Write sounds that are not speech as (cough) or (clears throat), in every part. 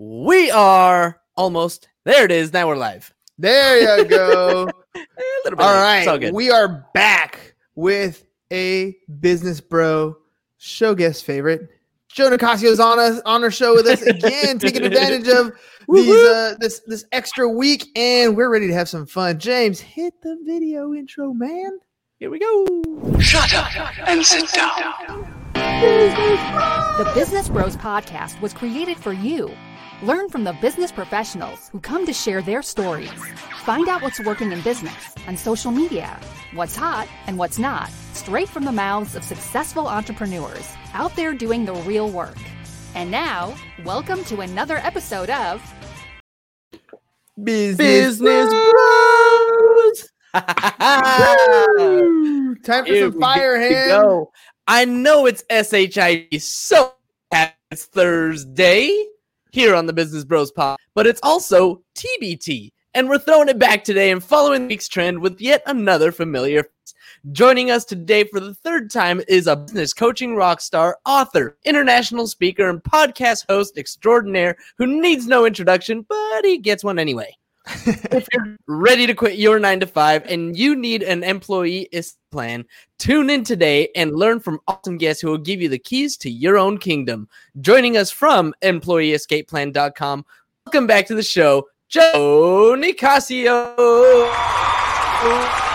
We are almost there. It is. Now we're live. There you go. (laughs) A little bit all late. right. All good. We are back with a business bro show guest favorite. Joe Nicasio's on us on our show with us again, (laughs) taking advantage of these uh this this extra week, and we're ready to have some fun. James, hit the video intro, man. Here we go. Shut up and sit down. The Business Bros Podcast was created for you. Learn from the business professionals who come to share their stories. Find out what's working in business on social media, what's hot and what's not, straight from the mouths of successful entrepreneurs out there doing the real work. And now, welcome to another episode of Business, Business Bros. Time for some fire get hands. I know it's SHID so it's Thursday here on the Business Bros Pod, but it's also TBT. And we're throwing it back today and following the week's trend with yet another familiar. Joining us today for the third time is a business coaching rock star, author, international speaker, and podcast host extraordinaire who needs no introduction, but he gets one anyway. If (laughs) you're ready to quit your nine to five and you need an employee plan, tune in today and learn from awesome guests who will give you the keys to your own kingdom. Joining us from employeeescapeplan.com, welcome back to the show, Joe Nicasio.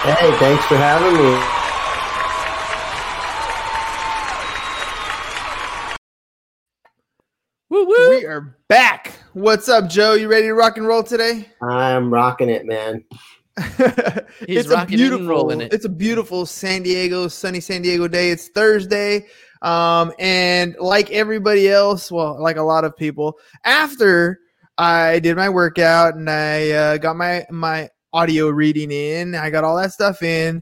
Hey, thanks for having me. Woo woo. We are back. What's up, Joe? You ready to rock and roll today? I'm rocking it, man. (laughs) He's rocking it and rolling it. It's a beautiful San Diego, sunny San Diego day. It's Thursday. Um, and like everybody else, well, like a lot of people, after I did my workout and I uh, got my my audio reading in, I got all that stuff in.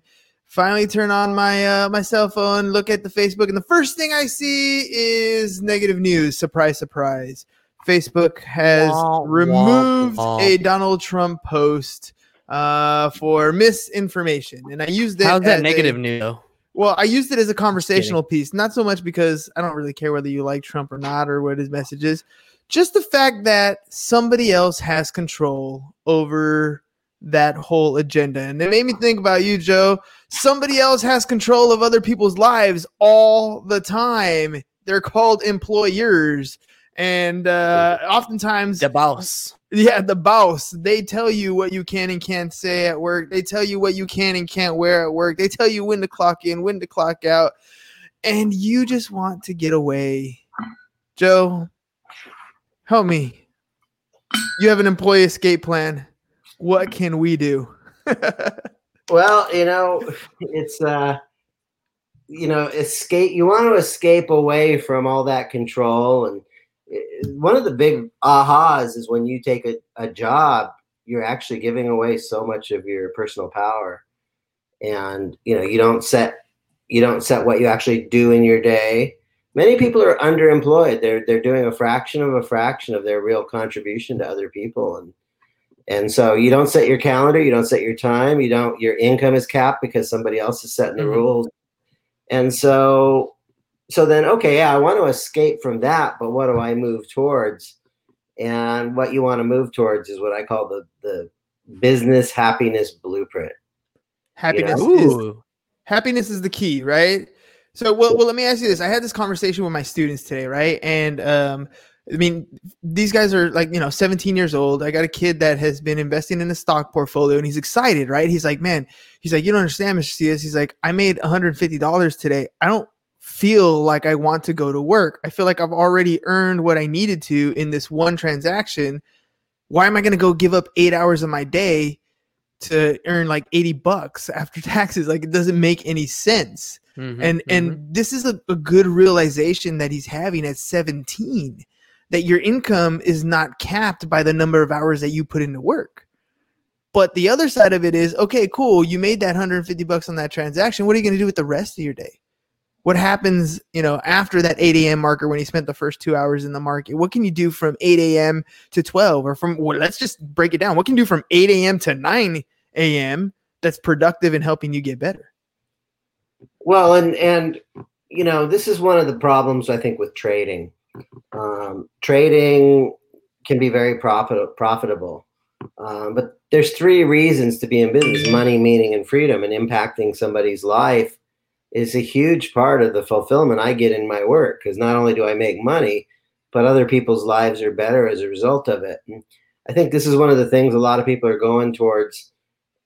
Finally, turn on my uh, my cell phone, look at the Facebook, and the first thing I see is negative news. Surprise, surprise! Facebook has Wah, wah, removed wah. a Donald Trump post uh, for misinformation, and I used it. How's as that a- negative news? though? well, I used it as a conversational piece, not so much because I don't really care whether you like Trump or not or what his message is. Just the fact that somebody else has control over that whole agenda. And it made me think about you, Joe. Somebody else has control of other people's lives all the time. They're called employers. And uh, oftentimes, The boss. yeah, the boss. They tell you what you can and can't say at work. They tell you what you can and can't wear at work. They tell you when to clock in, when to clock out. And you just want to get away. Joe, help me. You have an employee escape plan. What can we do? (laughs) Well, you know, it's uh you know, escape you want to escape away from all that control and uh, one of the big ahas is when you take a, a job, you're actually giving away so much of your personal power. And you know, you don't set you don't set what you actually do in your day. Many people are underemployed. They're they're doing a fraction of a fraction of their real contribution to other people and and so you don't set your calendar, you don't set your time, you don't your income is capped because somebody else is setting the Mhm. rules. And so so then okay, yeah, I want to escape from that, but what do I move towards? And what you want to move towards is what I call the the business happiness blueprint. Happiness is Ooh. happiness is the key, right? So, well, well, let me ask you this. I had this conversation with my students today, right? And um, I mean, these guys are like, you know, 17 years old. I got a kid that has been investing in a stock portfolio, and he's excited, right? He's like, man, he's like, you don't understand, Mr. CS. He's like, I made 150 dollars today. I don't feel like I want to go to work. I feel like I've already earned what I needed to in this one transaction. Why am I going to go give up eight hours of my day to earn like 80 bucks after (laughs) taxes? Like, it doesn't make any sense Mhm, and mhm. and this is a, a good realization that he's having at 17 that your income is not capped by the number of hours that you put into work. But the other side of it is okay cool you made that 150 bucks on that transaction. What are you going to do with the rest of your day? What happens you know after that 8 a.m marker when you spent the first two hours in the market? What can you do from 8 a.m to 12 or from well, let's just break it down. What can you do from 8 a.m to 9 a.m that's productive and helping you get better? Well, and and you know, this is one of the problems I think with trading. Um, trading can be very profit profitable. Um, but there's three reasons to be in business: money, meaning, and freedom. And impacting somebody's life is a huge part of the fulfillment I get in my work. Because not only do I make money, but other people's lives are better as a result of it. And I think this is one of the things a lot of people are going towards.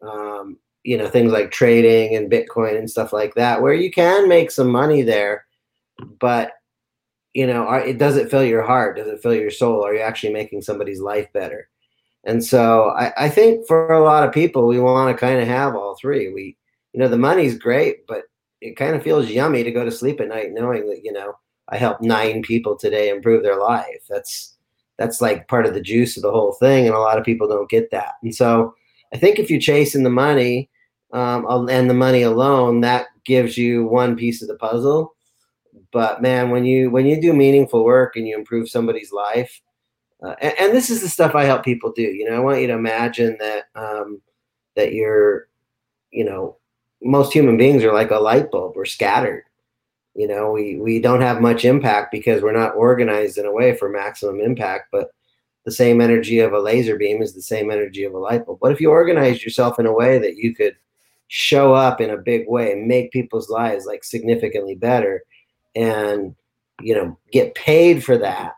Um, you know, things like trading and Bitcoin and stuff like that, where you can make some money there, but you know, it does it fill your heart? Does it fill your soul? Are you actually making somebody's life better? And so I, I think for a lot of people, we want to kind of have all three. We, you know, the money's great, but it kind of feels yummy to go to sleep at night knowing that, you know, I helped nine people today improve their life. That's that's like part of the juice of the whole thing, and a lot of people don't get that. And so I think if you're chasing the money um, and the money alone, that gives you one piece of the puzzle. But man, when you when you do meaningful work and you improve somebody's life, uh, and, and, this is the stuff I help people do. You know, I want you to imagine that um, that you're, you know, most human beings are like a light bulb. We're scattered. You know, we we don't have much impact because we're not organized in a way for maximum impact. But the same energy of a laser beam is the same energy of a light bulb. What if you organized yourself in a way that you could show up in a big way, and make people's lives like significantly better, and you know, get paid for that?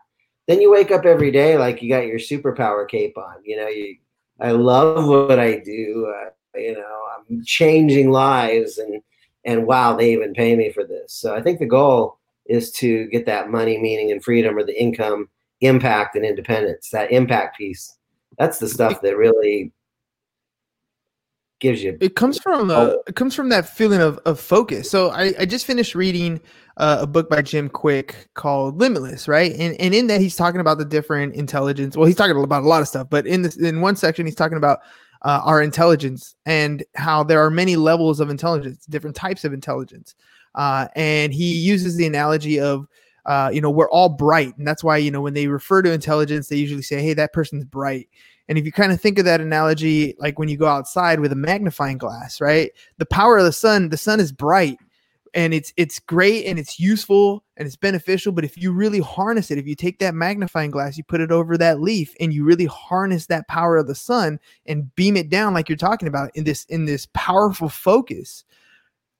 then you wake up every day like you got your superpower cape on. You know, you I love what I do. Uh, you know, I'm changing lives, and and wow, they even pay me for this. So I think the goal is to get that money, meaning, and freedom, or the income, impact, and independence. That impact piece. That's the stuff that really gives you. It comes from uh, it comes from that feeling of, of focus. So I, I just finished reading uh, a book by Jim Kwik called Limitless, right? And and in that he's talking about the different intelligence. Well, he's talking about a lot of stuff, but in this in one section he's talking about uh, our intelligence and how there are many levels of intelligence, different types of intelligence. Uh, and he uses the analogy of uh, you know, we're all bright. And that's why, you know, when they refer to intelligence, they usually say, hey, that person's bright. And if you kind of think of that analogy, like when you go outside with a magnifying glass, right? The power of the sun, the sun is bright and it's it's great and it's useful and it's beneficial but if you really harness it if you take that magnifying glass you put it over that leaf and you really harness that power of the sun and beam it down like you're talking about in this in this powerful focus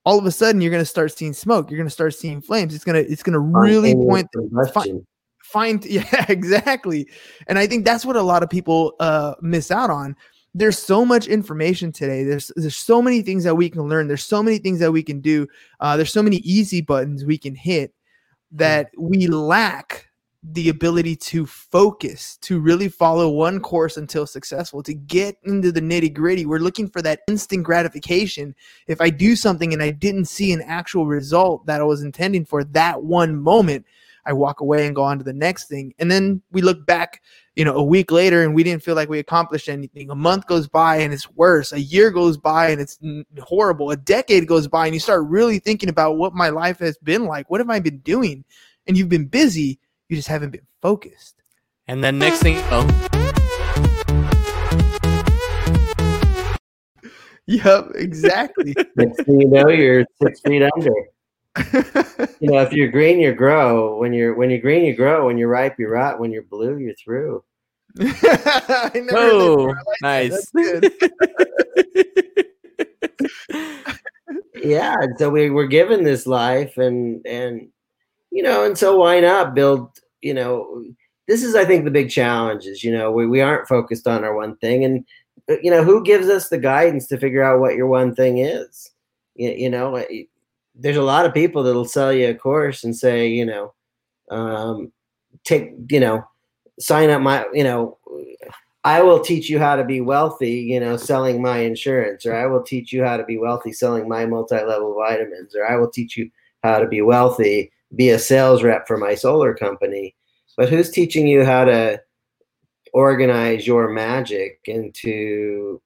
all of a sudden you're going to start seeing smoke you're going to start seeing flames it's going to it's going to really point find, find (laughs) yeah exactly. And i think that's what a lot of people uh miss out on. There's so much information today. There's there's so many things that we can learn. There's so many things that we can do. Uh, there's so many easy buttons we can hit that we lack the ability to focus, to really follow one course until successful, to get into the nitty gritty. We're looking for that instant gratification. If I do something and I didn't see an actual result that I was intending for that one moment, I walk away and go on to the next thing. And then we look back, you know, a week later and we didn't feel like we accomplished anything. A month goes by and it's worse. A year goes by and it's horrible. A decade goes by and you start really thinking about what my life has been like. What have I been doing? And you've been busy you just haven't been focused. And then next thing, oh. (laughs) Yep, exactly. next thing you know, you're six feet under. (laughs) you know, if you're green, you grow. When you're when you're green, you grow. When you're ripe, you rot. When you're blue, you're through. (laughs) oh, like nice. (laughs) yeah, so we were given this life, and and you know, and so why not build, you know, this is, I think, the big challenge is, you know, we, we aren't focused on our one thing. And, uh, you know, who gives us the guidance to figure out what your one thing is? You, you know, there's a lot of people that'll sell you a course and say, you know, um, take, you know, sign up my, you know, I will teach you how to be wealthy, you know, selling my insurance, or I will teach you how to be wealthy selling my multi level vitamins, or I will teach you how to be wealthy be a sales rep for my solar company, but who's teaching you how to organize your magic into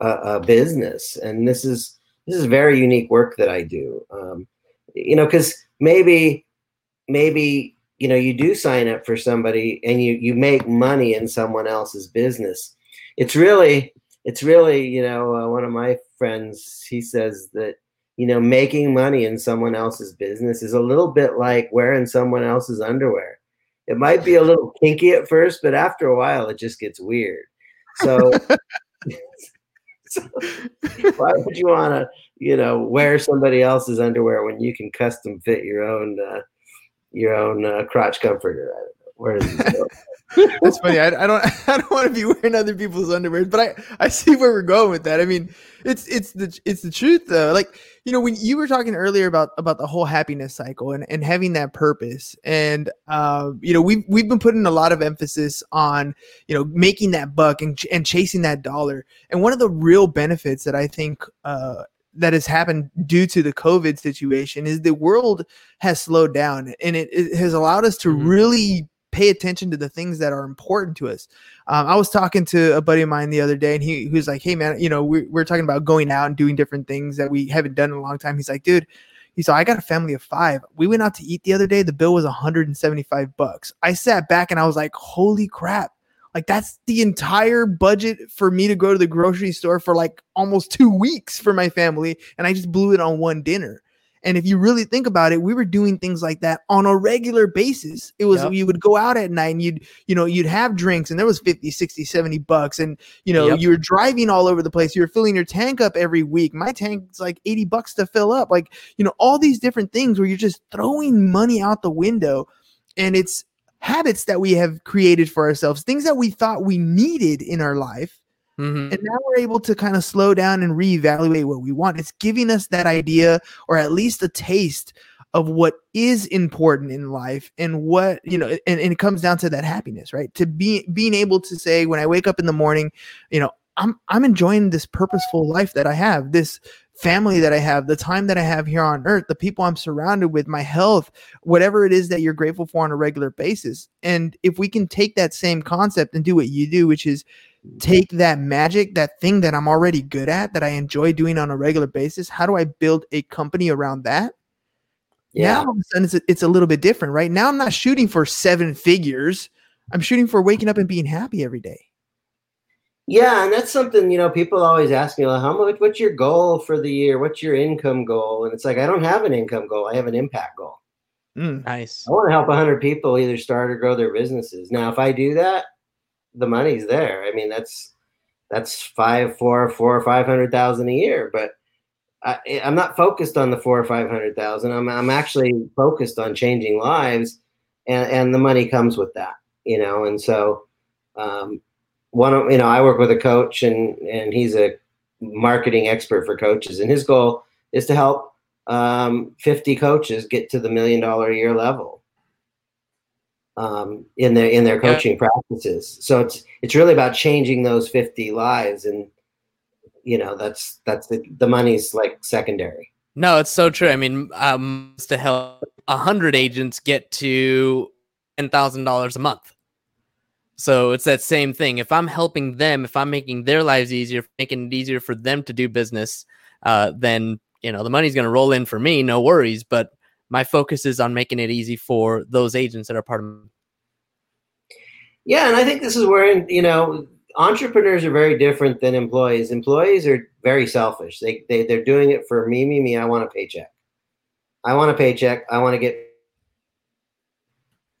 a, a business? And this is this is very unique work that I do. Um, you know, because maybe maybe you know you do sign up for somebody and you you make money in someone else's business. It's really it's really you know uh, one of my friends he says that you know, making money in someone else's business is a little bit like wearing someone else's underwear. it might be a little kinky at first, but after a while, it just gets weird. So, so (laughs) (laughs) (laughs) why would you want to, you know, wear somebody else's underwear when you can custom fit your own, uh, your own uh, crotch comforter? I don't know. Where does this go? (laughs) That's funny. I, I don't (laughs) I don't want to be wearing other people's underwear, but I I see where we're going with that. I mean, it's it's the it's the truth though. Like you know when you were talking earlier about about the whole happiness cycle and and having that purpose, and uh, you know we've we've been putting a lot of emphasis on you know making that buck and and chasing that dollar. And one of the real benefits that I think. Uh, that has happened due to the COVID situation is the world has slowed down and it, it has allowed us to Mhm. really pay attention to the things that are important to us. Um, I was talking to a buddy of mine the other day, and he, he was like, "Hey, man, you know, we, we're talking about going out and doing different things that we haven't done in a long time." He's like, "Dude." He said, I got a family of five. We went out to eat the other day. The bill was 175 bucks. I sat back and I was like, holy crap. Like that's the entire budget for me to go to the grocery store for like almost two weeks for my family. And I just blew it on one dinner. And if you really think about it, we were doing things like that on a regular basis. It was Yep. you would go out at night and you'd, you know, you'd have drinks and there was 50, 60, 70 bucks. And, you know, Yep. you were driving all over the place. You were filling your tank up every week. My tank's like 80 bucks to fill up. Like, you know, all these different things where you're just throwing money out the window. And it's habits that we have created for ourselves, things that we thought we needed in our life Mhm. and now we're able to kind of slow down and reevaluate what we want. It's giving us that idea or at least a taste of what is important in life and what, you know, and, and it comes down to that happiness, right? To be being able to say when I wake up in the morning, you know, I'm I'm enjoying this purposeful life that I have, this family that I have, the time that I have here on earth, the people I'm surrounded with, my health, whatever it is that you're grateful for on a regular basis. And if we can take that same concept and do what you do, which is take that magic, that thing that I'm already good at, that I enjoy doing on a regular basis, how do I build a company around that? Yeah. Now all of a sudden it's a, it's a little bit different, right? Now I'm not shooting for seven figures. I'm shooting for waking up and being happy every day. Yeah, and that's something you know. People always ask me, like, "How much? What's your goal for the year? What's your income goal?" And it's like, I don't have an income goal. I have an impact goal. Mm. Nice. I want to help 100 people either start or grow their businesses. Now, if I do that, the money's there. I mean, that's that's five, four, four or five hundred thousand a year. But I, I'm not focused on the four or five hundred thousand. I'm I'm actually focused on changing lives, and and the money comes with that, you know. And so, um, one of you know, I work with a coach, and and he's a marketing expert for coaches, and his goal is to help um, 50 coaches get to the million dollar a year level um, in their in their Yeah. coaching practices. So it's it's really about changing those 50 lives, and you know that's that's the the money's like secondary. No, it's so true. I mean, um, to help a hundred agents get to ten thousand dollars a month. So it's that same thing. If I'm helping them, if I'm making their lives easier, making it easier for them to do business, uh, then you know the money's going to roll in for me, no worries. But my focus is on making it easy for those agents that are part of. Yeah, and I think this is where you know entrepreneurs are very different than employees. Employees are very selfish. They they they're doing it for me, me, me. I want a paycheck. I want a paycheck. I want to get.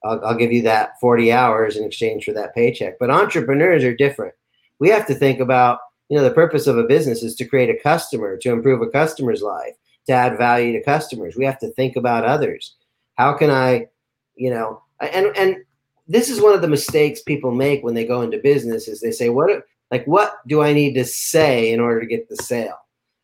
I'll, I'll give you that 40 hours in exchange for that paycheck. But entrepreneurs are different. We have to think about, you know, the purpose of a business is to create a customer, to improve a customer's life, to add value to customers. We have to think about others. How can I, you know, and and this is one of the mistakes people make when they go into business is they say, what like what do I need to say in order to get the sale?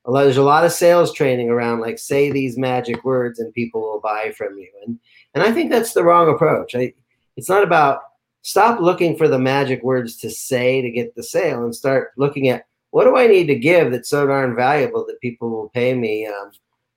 A lot, there's a lot of sales training around like say these magic words and people will buy from you. And and I think that's the wrong approach. I, it's not about stop looking for the magic words to say to get the sale and start looking at what do I need to give that's so darn valuable that people will pay me um,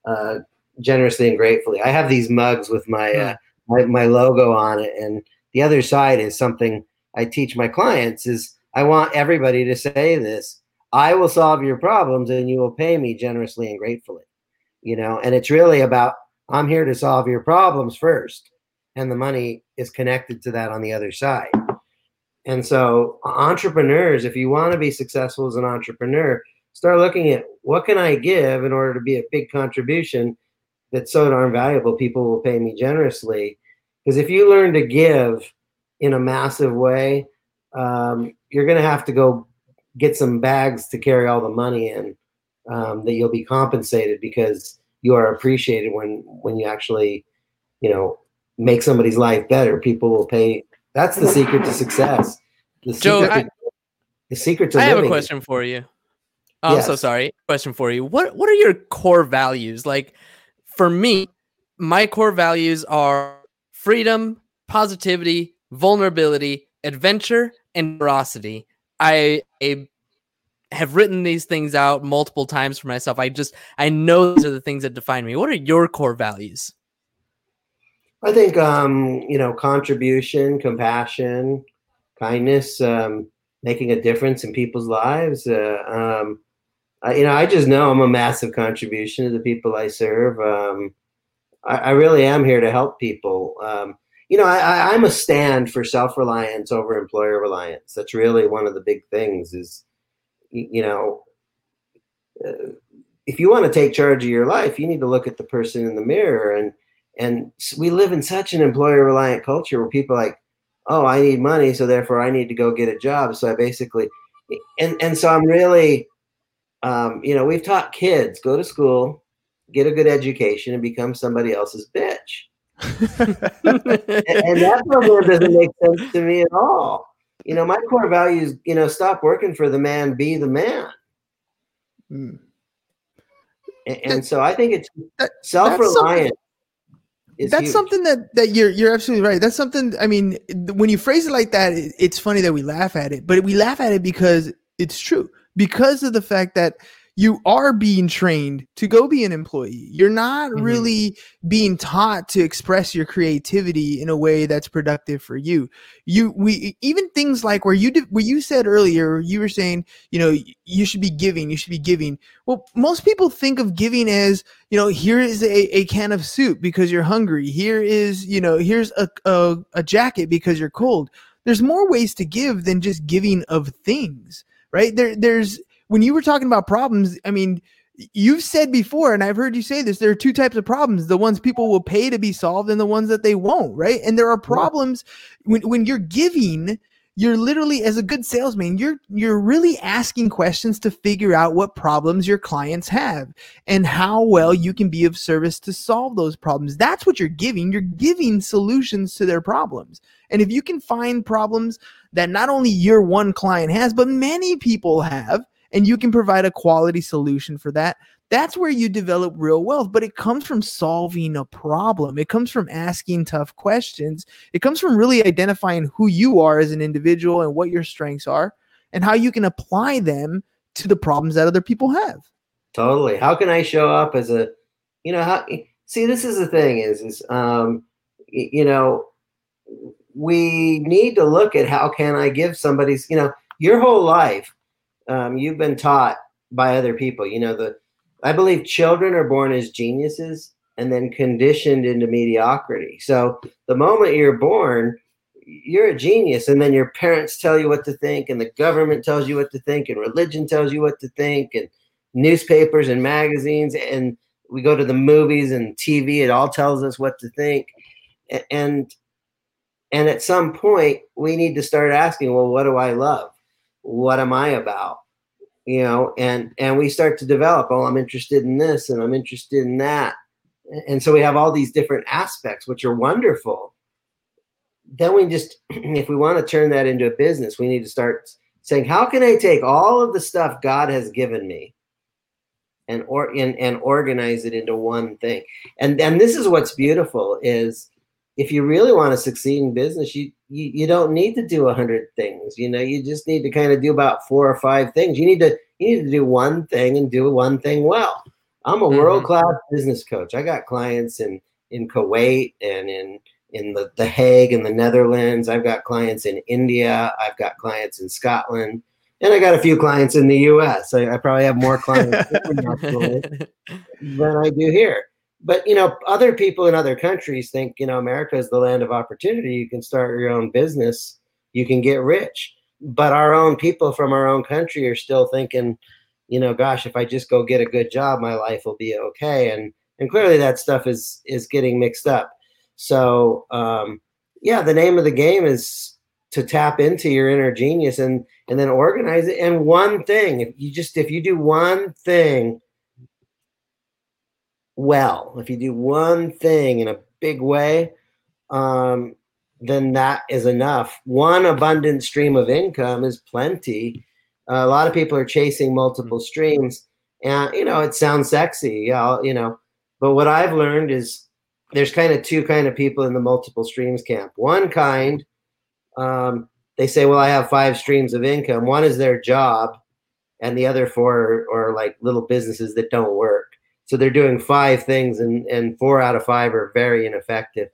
uh, generously and gratefully. I have these mugs with my, uh, my my logo on it, and the other side is something I teach my clients is I want everybody to say this. I will solve your problems and you will pay me generously and gratefully. You know, and it's really about I'm here to solve your problems first, and the money is connected to that on the other side. And so, entrepreneurs, if you want to be successful as an entrepreneur, start looking at what can I give in order to be a big contribution that's so darn valuable. People will pay me generously because if you learn to give in a massive way, um, you're going to have to go get some bags to carry all the money in um, that you'll be compensated because you are appreciated when when you actually you know make somebody's life better people will pay that's the secret to success the Joe, secret I- to, the secret to I have a question for you. Oh, I'm so sorry. Question for you. What What are your core values? Like, for me, my core values are freedom, positivity, vulnerability, adventure, and veracity. I, I have written these things out multiple times for myself. I just I know those are the things that define me. What are your core values? I think um, you know contribution, compassion, kindness, um, making a difference in people's lives. Uh, um, I, you know, I just know I'm a massive contribution to the people I serve. Um, I, I really am here to help people. Um, you know, I, I'm a stand for self-reliance over employer reliance. That's really one of the big things. Is you know, uh, if you want to take charge of your life, you need to look at the person in the mirror and and we live in such an employer reliant culture where people like oh i need money so therefore i need to go get a job so i basically and and so i'm really um, you know we've taught kids go to school get a good education and become somebody else's bitch and, and that program doesn't make sense to me at all you know my core values you know stop working for the man be the man Mm. and, and so i think it's That- self-reliant is That's huge. something that that you're you're absolutely right. That's something. I mean, when you phrase it like that, it, it's funny that we laugh at it, but we laugh at it because it's true. Because of the fact that you are being trained to go be an employee. You're not Mhm. really being taught to express your creativity in a way that's productive for you. You we even things like where you did where you said earlier, you were saying, you know, you should be giving, you should be giving. Well, most people think of giving as you know, here is a, a can of soup because you're hungry. Here is, you know, here's a, a, a jacket because you're cold. There's more ways to give than just giving of things, right? There, there's, when you were talking about problems, I mean, you've said before, and I've heard you say this, there are two types of problems the ones people will pay to be solved and the ones that they won't, right? And there are problems when, when you're giving, you're literally as a good salesman you're you're really asking questions to figure out what problems your clients have and how well you can be of service to solve those problems. That's what you're giving. You're giving solutions to their problems. And if you can find problems that not only your one client has but many people have and you can provide a quality solution for that that's where you develop real wealth but it comes from solving a problem it comes from asking tough questions it comes from really identifying who you are as an individual and what your strengths are and how you can apply them to the problems that other people have. Totally. How can I show up as a, you know, how, see, this is the thing is, is, um, you know, we need to look at how can I give somebody's, you know, your whole life, um, you've been taught by other people, you know, the, I believe children are born as geniuses and then conditioned into mediocrity. So the moment you're born, you're a genius, and then your parents tell you what to think, and the government tells you what to think, and religion tells you what to think, and newspapers and magazines, and we go to the movies and TV. It all tells us what to think, and and at some point we need to start asking, well, what do I love? What am I about? You know, and and we start to develop. Oh, I'm interested in this, and I'm interested in that, and so we have all these different aspects, which are wonderful then we just (clears throat) if we want to turn that into a business we need to start saying how can i take all of the stuff god has given me and or and, and organize it into one thing and and this is what's beautiful is if you really want to succeed in business you you, you don't need to do a hundred things you know you just need to kind of do about four or five things you need to you need to do one thing and do one thing well i'm a Mhm. world-class business coach i got clients in in kuwait and in in the, the Hague in the Netherlands. I've got clients in India. I've got clients in Scotland. And I got a few clients in the US. I, I probably have more clients than (laughs) I do here. But you know, other people in other countries think, you know, America is the land of opportunity. You can start your own business, you can get rich. But our own people from our own country are still thinking, you know, gosh, if I just go get a good job, my life will be okay. And and clearly that stuff is is getting mixed up. So um, yeah, the name of the game is to tap into your inner genius and and then organize it. And one thing, if you just if you do one thing well, if you do one thing in a big way, um, then that is enough. One abundant stream of income is plenty. Uh, a lot of people are chasing multiple streams, and you know it sounds sexy, yeah, you know. But what I've learned is there's kind of two kind of people in the multiple streams camp. One kind, um, they say, well, I have five streams of income. One is their job, and the other four are, are like little businesses that don't work. So they're doing five things, and, and four out of five are very ineffective.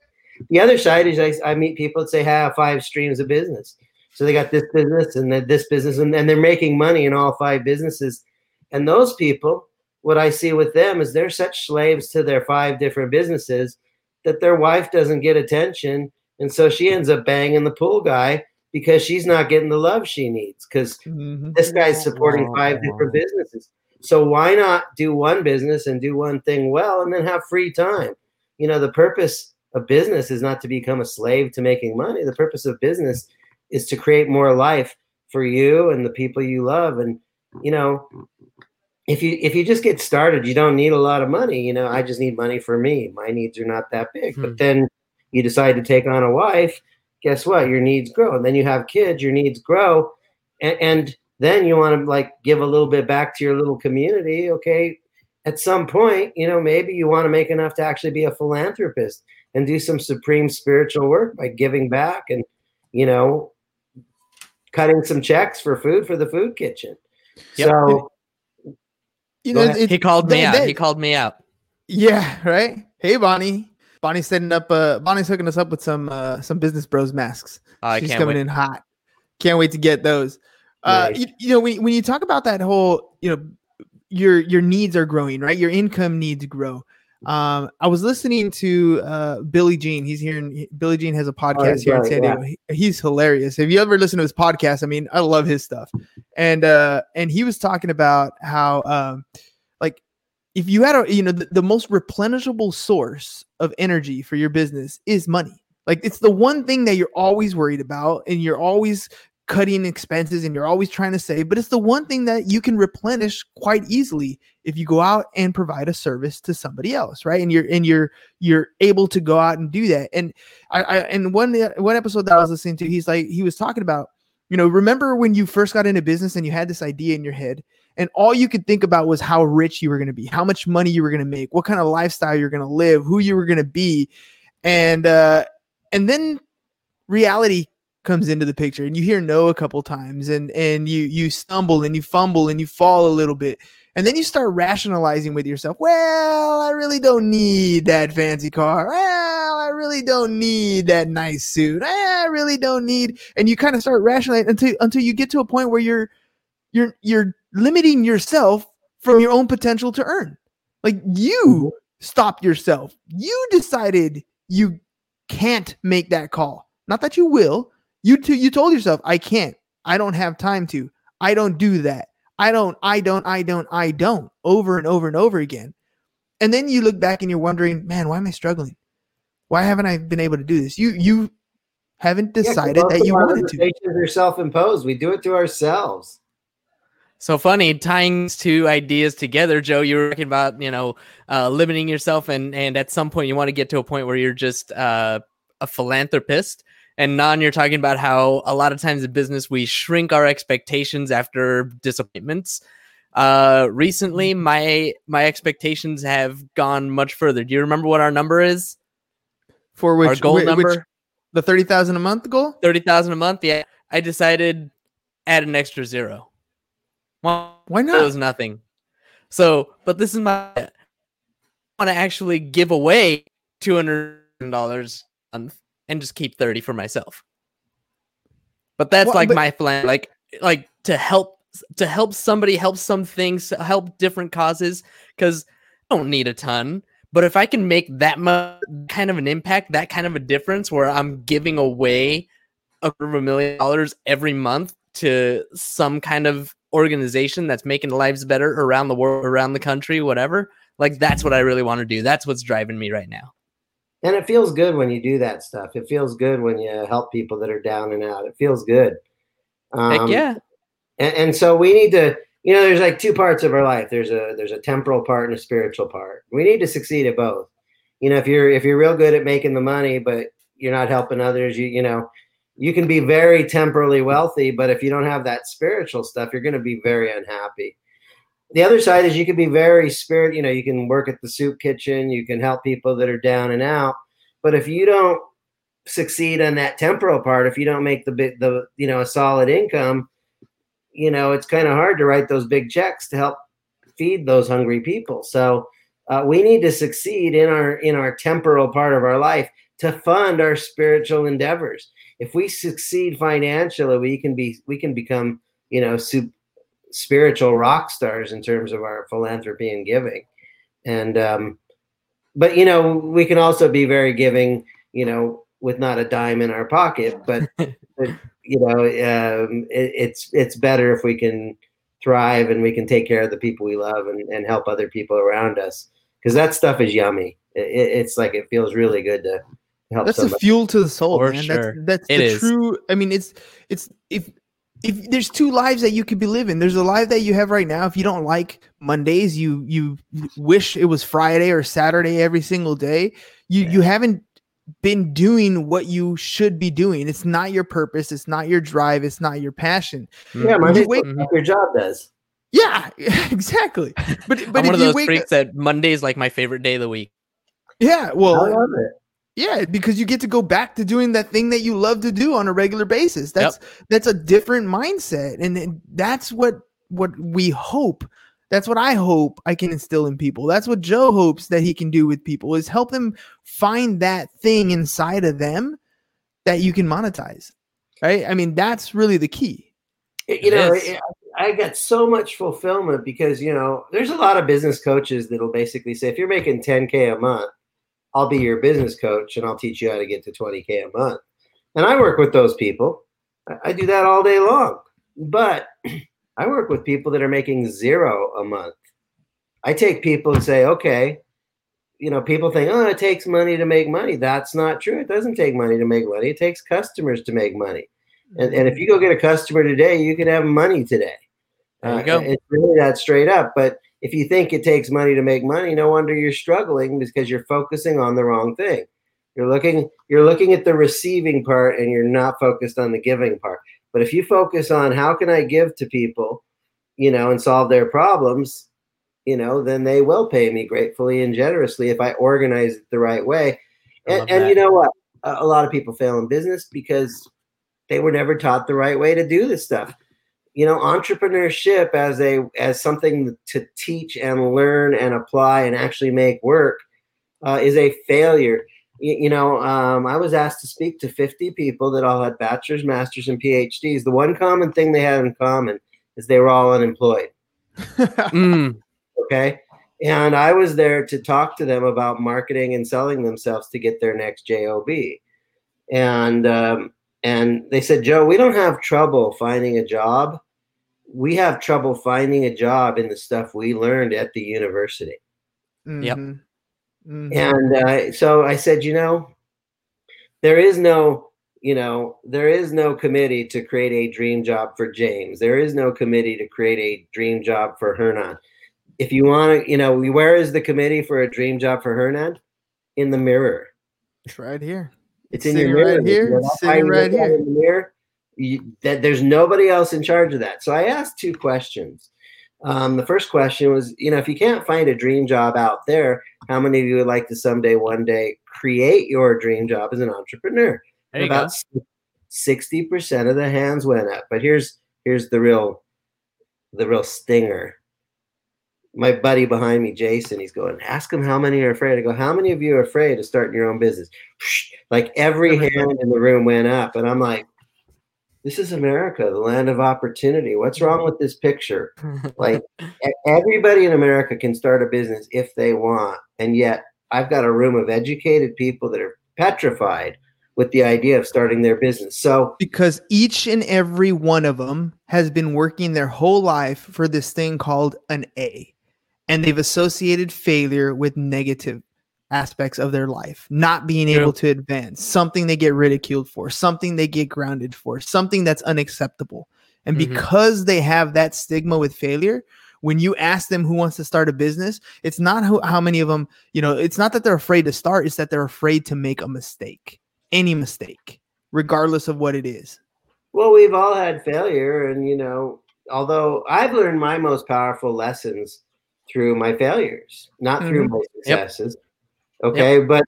The other side is I, I meet people that say, I have five streams of business. So they got this business and then this business, and, and they're making money in all five businesses. And those people, what I see with them is they're such slaves to their five different businesses that their wife doesn't get attention. And so she ends up banging the pool guy because she's not getting the love she needs because Mhm. this guy's supporting five different businesses. So why not do one business and do one thing well and then have free time? You know, the purpose of business is not to become a slave to making money. The purpose of business is to create more life for you and the people you love. And, you know, if you if you just get started, you don't need a lot of money. You know, I just need money for me. My needs are not that big. Hmm. But then you decide to take on a wife, guess what? Your needs grow. And then you have kids, your needs grow. And, and then you want to like give a little bit back to your little community. Okay. At some point, you know, maybe you want to make enough to actually be a philanthropist and do some supreme spiritual work by giving back and, you know, cutting some checks for food for the food kitchen. Yep. So You know, it- He called me that- out. that- He called me out. Yeah, right. Hey, Bonnie. Bonnie's setting up. Uh, Bonnie's hooking us up with some uh, some business bros masks. Oh, I She's can't coming wait. in hot. Can't wait to get those. Uh, you, you know, when, when you talk about that whole, you know, your your needs are growing, right? Your income needs grow. Um, I was listening to uh, Billy Gene. He's here. In, Billy Gene has a podcast he's here in right, San yeah. Diego. He- he's hilarious. Have you ever listened to his podcast? I mean, I love his stuff. And uh, and he was talking about how um, like if you had a you know the, the most replenishable source of energy for your business is money like it's the one thing that you're always worried about and you're always cutting expenses and you're always trying to save but it's the one thing that you can replenish quite easily if you go out and provide a service to somebody else right? And you're and you're you're able to go out and do that. And i, I and one one episode that i was listening to he's like he was talking about you know remember when you first got into business and you had this idea in your head and all you could think about was how rich you were going to be, how much money you were going to make, what kind of lifestyle you're going to live, who you were going to be, and uh, and then reality comes into the picture, and you hear no a couple times, and and you you stumble and you fumble and you fall a little bit, and then you start rationalizing with yourself. Well, I really don't need that fancy car. Well, I really don't need that nice suit. Eh, I really don't need, and you kind of start rationalizing until until you get to a point where you're you're you're limiting yourself from your own potential to earn. Like you stopped yourself. You decided you can't make that call. Not that you will. You t- you told yourself I can't. I don't have time to. I don't do that. I don't I don't I don't I don't over and over and over again. And then you look back and you're wondering, "Man, why am I struggling? Why haven't I been able to do this?" You you haven't decided most that you wanted to. limitations are self-imposed. We do it to ourselves. So funny tying two ideas together, Joe. You were talking about you know uh, limiting yourself, and and at some point you want to get to a point where you're just uh, a philanthropist. And non, you're talking about how a lot of times in business we shrink our expectations after disappointments. Uh, recently, my my expectations have gone much further. Do you remember what our number is? For which our goal whi- which- number the 30,000 a month goal? thirty thousand a month. Yeah, I decided add an extra zero. Well, Why it was nothing. So, but this is my I want to actually give away two hundred dollars a month and just keep thirty for myself. But that's Well, like but- my plan, like like to help to help somebody, help some things, help different causes. Because I don't need a ton, but if I can make that much kind of an impact, that kind of a difference, where I'm giving away a quarter of a million dollars every month to some kind of organization that's making lives better around the world, around the country, whatever. Like that's what I really want to do. That's what's driving me right now. And it feels good when you do that stuff. It feels good when you help people that are down and out. It feels good. Um, yeah. and, and so we need to you know there's like two parts of our life there's a there's a temporal part and a spiritual part we need to succeed at both you know if you're if you're real good at making the money but you're not helping others you you know you can be very temporally wealthy but if you don't have that spiritual stuff you're going to be very unhappy the other side is you can be very spirit you know you can work at the soup kitchen you can help people that are down and out. But if you don't succeed on that temporal part if you don't make the bit the you know a solid income you know it's kind of hard to write those big checks to help feed those hungry people. So uh, we need to succeed in our in our temporal part of our life to fund our spiritual endeavors. If we succeed financially we can be we can become you know su- spiritual rock stars in terms of our philanthropy and giving and um but you know we can also be very giving you know with not a dime in our pocket but, (laughs) but you know um it, it's it's better if we can thrive and we can take care of the people we love and, and help other people around us because that stuff is yummy it, it's like it feels really good to help That's the fuel to the soul, For man. sure. That's that's It the is. true. I mean, it's it's if if there's two lives that you could be living. There's a life that you have right now. If you don't like Mondays, you you wish it was Friday or Saturday every single day. You you haven't been doing what you should be doing. It's not your purpose. It's not your drive. It's not your passion. yeah my You wake- your job does Yeah, (laughs) exactly. (laughs) But but I'm one of those wake freaks that Monday is like my favorite day of the week. yeah, I well, love it. Yeah, because you get to go back to doing that thing that you love to do on a regular basis. That's that's a different mindset, and, and that's what what we hope. That's what I hope I can instill in people. That's what Joe hopes that he can do with people is help them find that thing inside of them that you can monetize. Right? I mean, that's really the key. you know, is. I I got so much fulfillment because you know, there's a lot of business coaches that'll basically say, if you're making 10k a month, I'll be your business coach and I'll teach you how to get to 20k a month. And I work with those people. I- do that all day long. But (clears throat) I work with people that are making zero a month. I take people and say, okay, you know, people think, oh, it takes money to make money. That's not true. It doesn't take money to make money. It takes customers to make money. And, and if you go get a customer today, you can have money today. There you Uh, go. It's really that straight up. But if you think it takes money to make money, no wonder you're struggling because you're focusing on the wrong thing. You're looking you're looking at the receiving part and you're not focused on the giving part. But if you focus on how can I give to people, you know, and solve their problems, you know, then they will pay me gratefully and generously if I organize it the right way. And, and you know what? A, a lot of people fail in business because they were never taught the right way to do this stuff. You know, entrepreneurship as a as something to teach and learn and apply and actually make work uh, is a failure. You, you know, um, I was asked to speak to 50 people that all had bachelor's, masters, and PhDs. The one common thing they had in common is they were all unemployed. Mm, (laughs) Okay. And I was there to talk to them about marketing and selling themselves to get their next job. And um, and they said, Joe, we don't have trouble finding a job. We have trouble finding a job in the stuff we learned at the university. Yep. Mhm. Mhm. And uh, so I said, you know, there is no, you know, there is no committee to create a dream job for James. There is no committee to create a dream job for Hernan. If you want to, you know, where is the committee for a dream job for Hernan? In the mirror. It's right here. It's in Sitting your mirror. right here, You know, sitting right here. In the mirror. You, that there's nobody else in charge of that. So I asked two questions. Um, the first question was, you know, if you can't find a dream job out there, how many of you would like to someday, one day, create your dream job as an entrepreneur? About sixty percent of the hands went up. But here's here's the real the real stinger. My buddy behind me, Jason, he's going, ask him how many are afraid. I go, how many of you are afraid of starting your own business? Like every hand in the room went up. And I'm like, this is America, the land of opportunity. What's wrong with this picture? (laughs) Like everybody in America can start a business if they want. And yet I've got a room of educated people that are petrified with the idea of starting their business. So because each and every one of them has been working their whole life for this thing called an A, and they've associated failure with negative aspects of their life, not being able to advance, something they get ridiculed for, something they get grounded for, something that's unacceptable. And Mhm. because they have that stigma with failure, when you ask them who wants to start a business, it's not how, how many of them, you know, it's not that they're afraid to start, it's that they're afraid to make a mistake, any mistake, regardless of what it is. Well, we've all had failure, and you know, although I've learned my most powerful lessons through my failures, not through my successes. Okay, but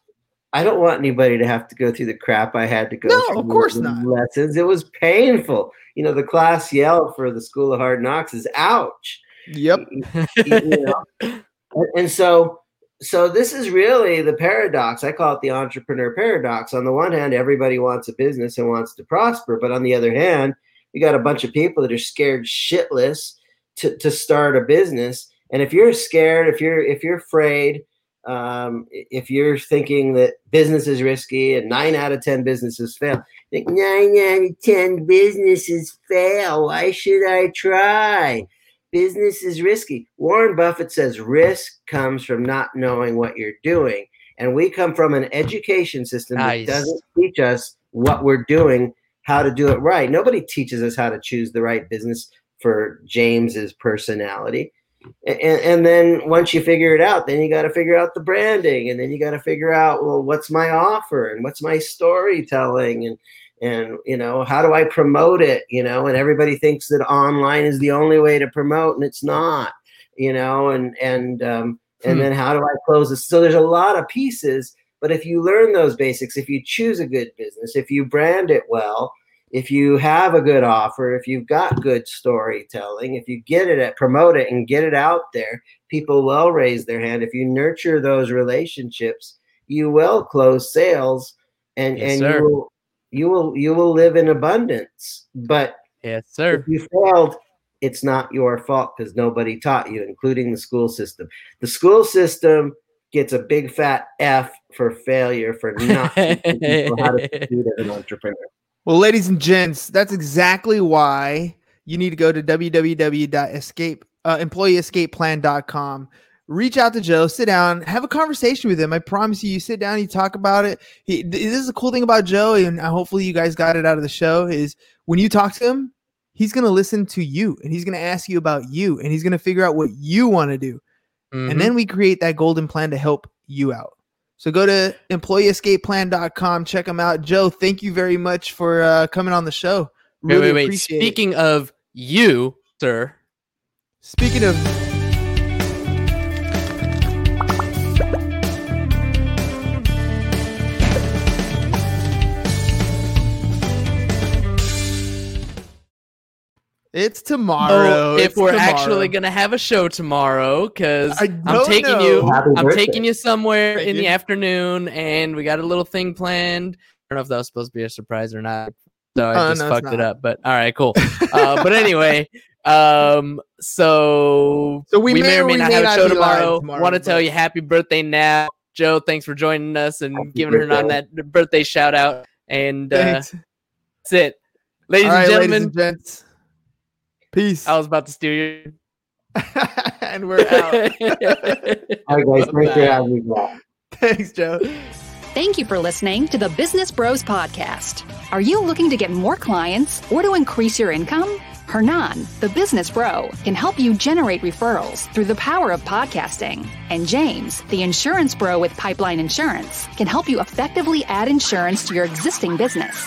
I don't want anybody to have to go through the crap I had to go No, through. of course not. Lessons. It was painful. You know, the class yell for the School of Hard Knocks is "ouch." Yep. you know? (laughs) And- and so so this is really the paradox i call it the entrepreneur paradox on the one hand everybody wants a business and wants to prosper but on the other hand you got a bunch of people that are scared shitless to, to start a business and if you're scared if you're if you're afraid um, if you're thinking that business is risky and nine out of ten businesses fail think nine out of ten businesses fail why should i try business is risky. Warren Buffett says risk comes from not knowing what you're doing. And we come from an education system Nice. that doesn't teach us what we're doing, how to do it right. Nobody teaches us how to choose the right business for James's personality. And, and then once you figure it out, then you got to figure out the branding, and then you got to figure out well, what's my offer and what's my storytelling, and and you know how do i promote it you know? And everybody thinks that online is the only way to promote and it's not you know? And and um and Hmm. then how do i close this? So there's a lot of pieces but if you learn those basics if you choose a good business if you brand it well if you have a good offer if you've got good storytelling if you get it at promote it and get it out there people will raise their hand if you nurture those relationships you will close sales and Yes, and sir. you will you will you will live in abundance but Yes, sir. if you failed it's not your fault because nobody taught you including the school system the school system gets a big fat f for failure for not teaching people how to (laughs) as an entrepreneur Well, ladies and gents, that's exactly why you need to go to www.escape uh, employeeescapeplan.com. Reach out to Joe, sit down, have a conversation with him. I promise you, you sit down, you talk about it. He, this is a cool thing about Joe, and hopefully you guys got it out of the show. Is when you talk to him, he's gonna listen to you, and he's gonna ask you about you, and he's gonna figure out what you want to do Mhm. and then we create that golden plan to help you out. So go to employeeescapeplan.com, check them out. Joe, thank you very much for uh, coming on the show. Really wait, wait. appreciate it. Speaking of you, sir, Speaking of It's tomorrow. Oh, if It's we're tomorrow. actually gonna have a show tomorrow, because I I'm don't taking you. Happy I'm birthday. taking you somewhere Thank in the afternoon, and we got a little thing planned. I don't know if that was supposed to be a surprise or not, so I Uh, just no, fucked it up. But all right, cool. (laughs) uh, but anyway, um, so So we may or or may we not may have a show tomorrow. tomorrow, Want to tell you happy birthday now, Joe. Thanks for joining us and Happy giving her on that birthday shout out. And uh, that's it, ladies All right, and ladies gentlemen. and gents. Peace. I was about to steal you. (laughs) and we're out. all right guys thanks for having me back Thanks, Joe. Thank you for listening to the Business Bros Podcast. Are you looking to get more clients or to increase your income? Hernan, the business bro, can help you generate referrals through the power of podcasting. And James, the insurance bro with Pipeline Insurance, can help you effectively add insurance to your existing business.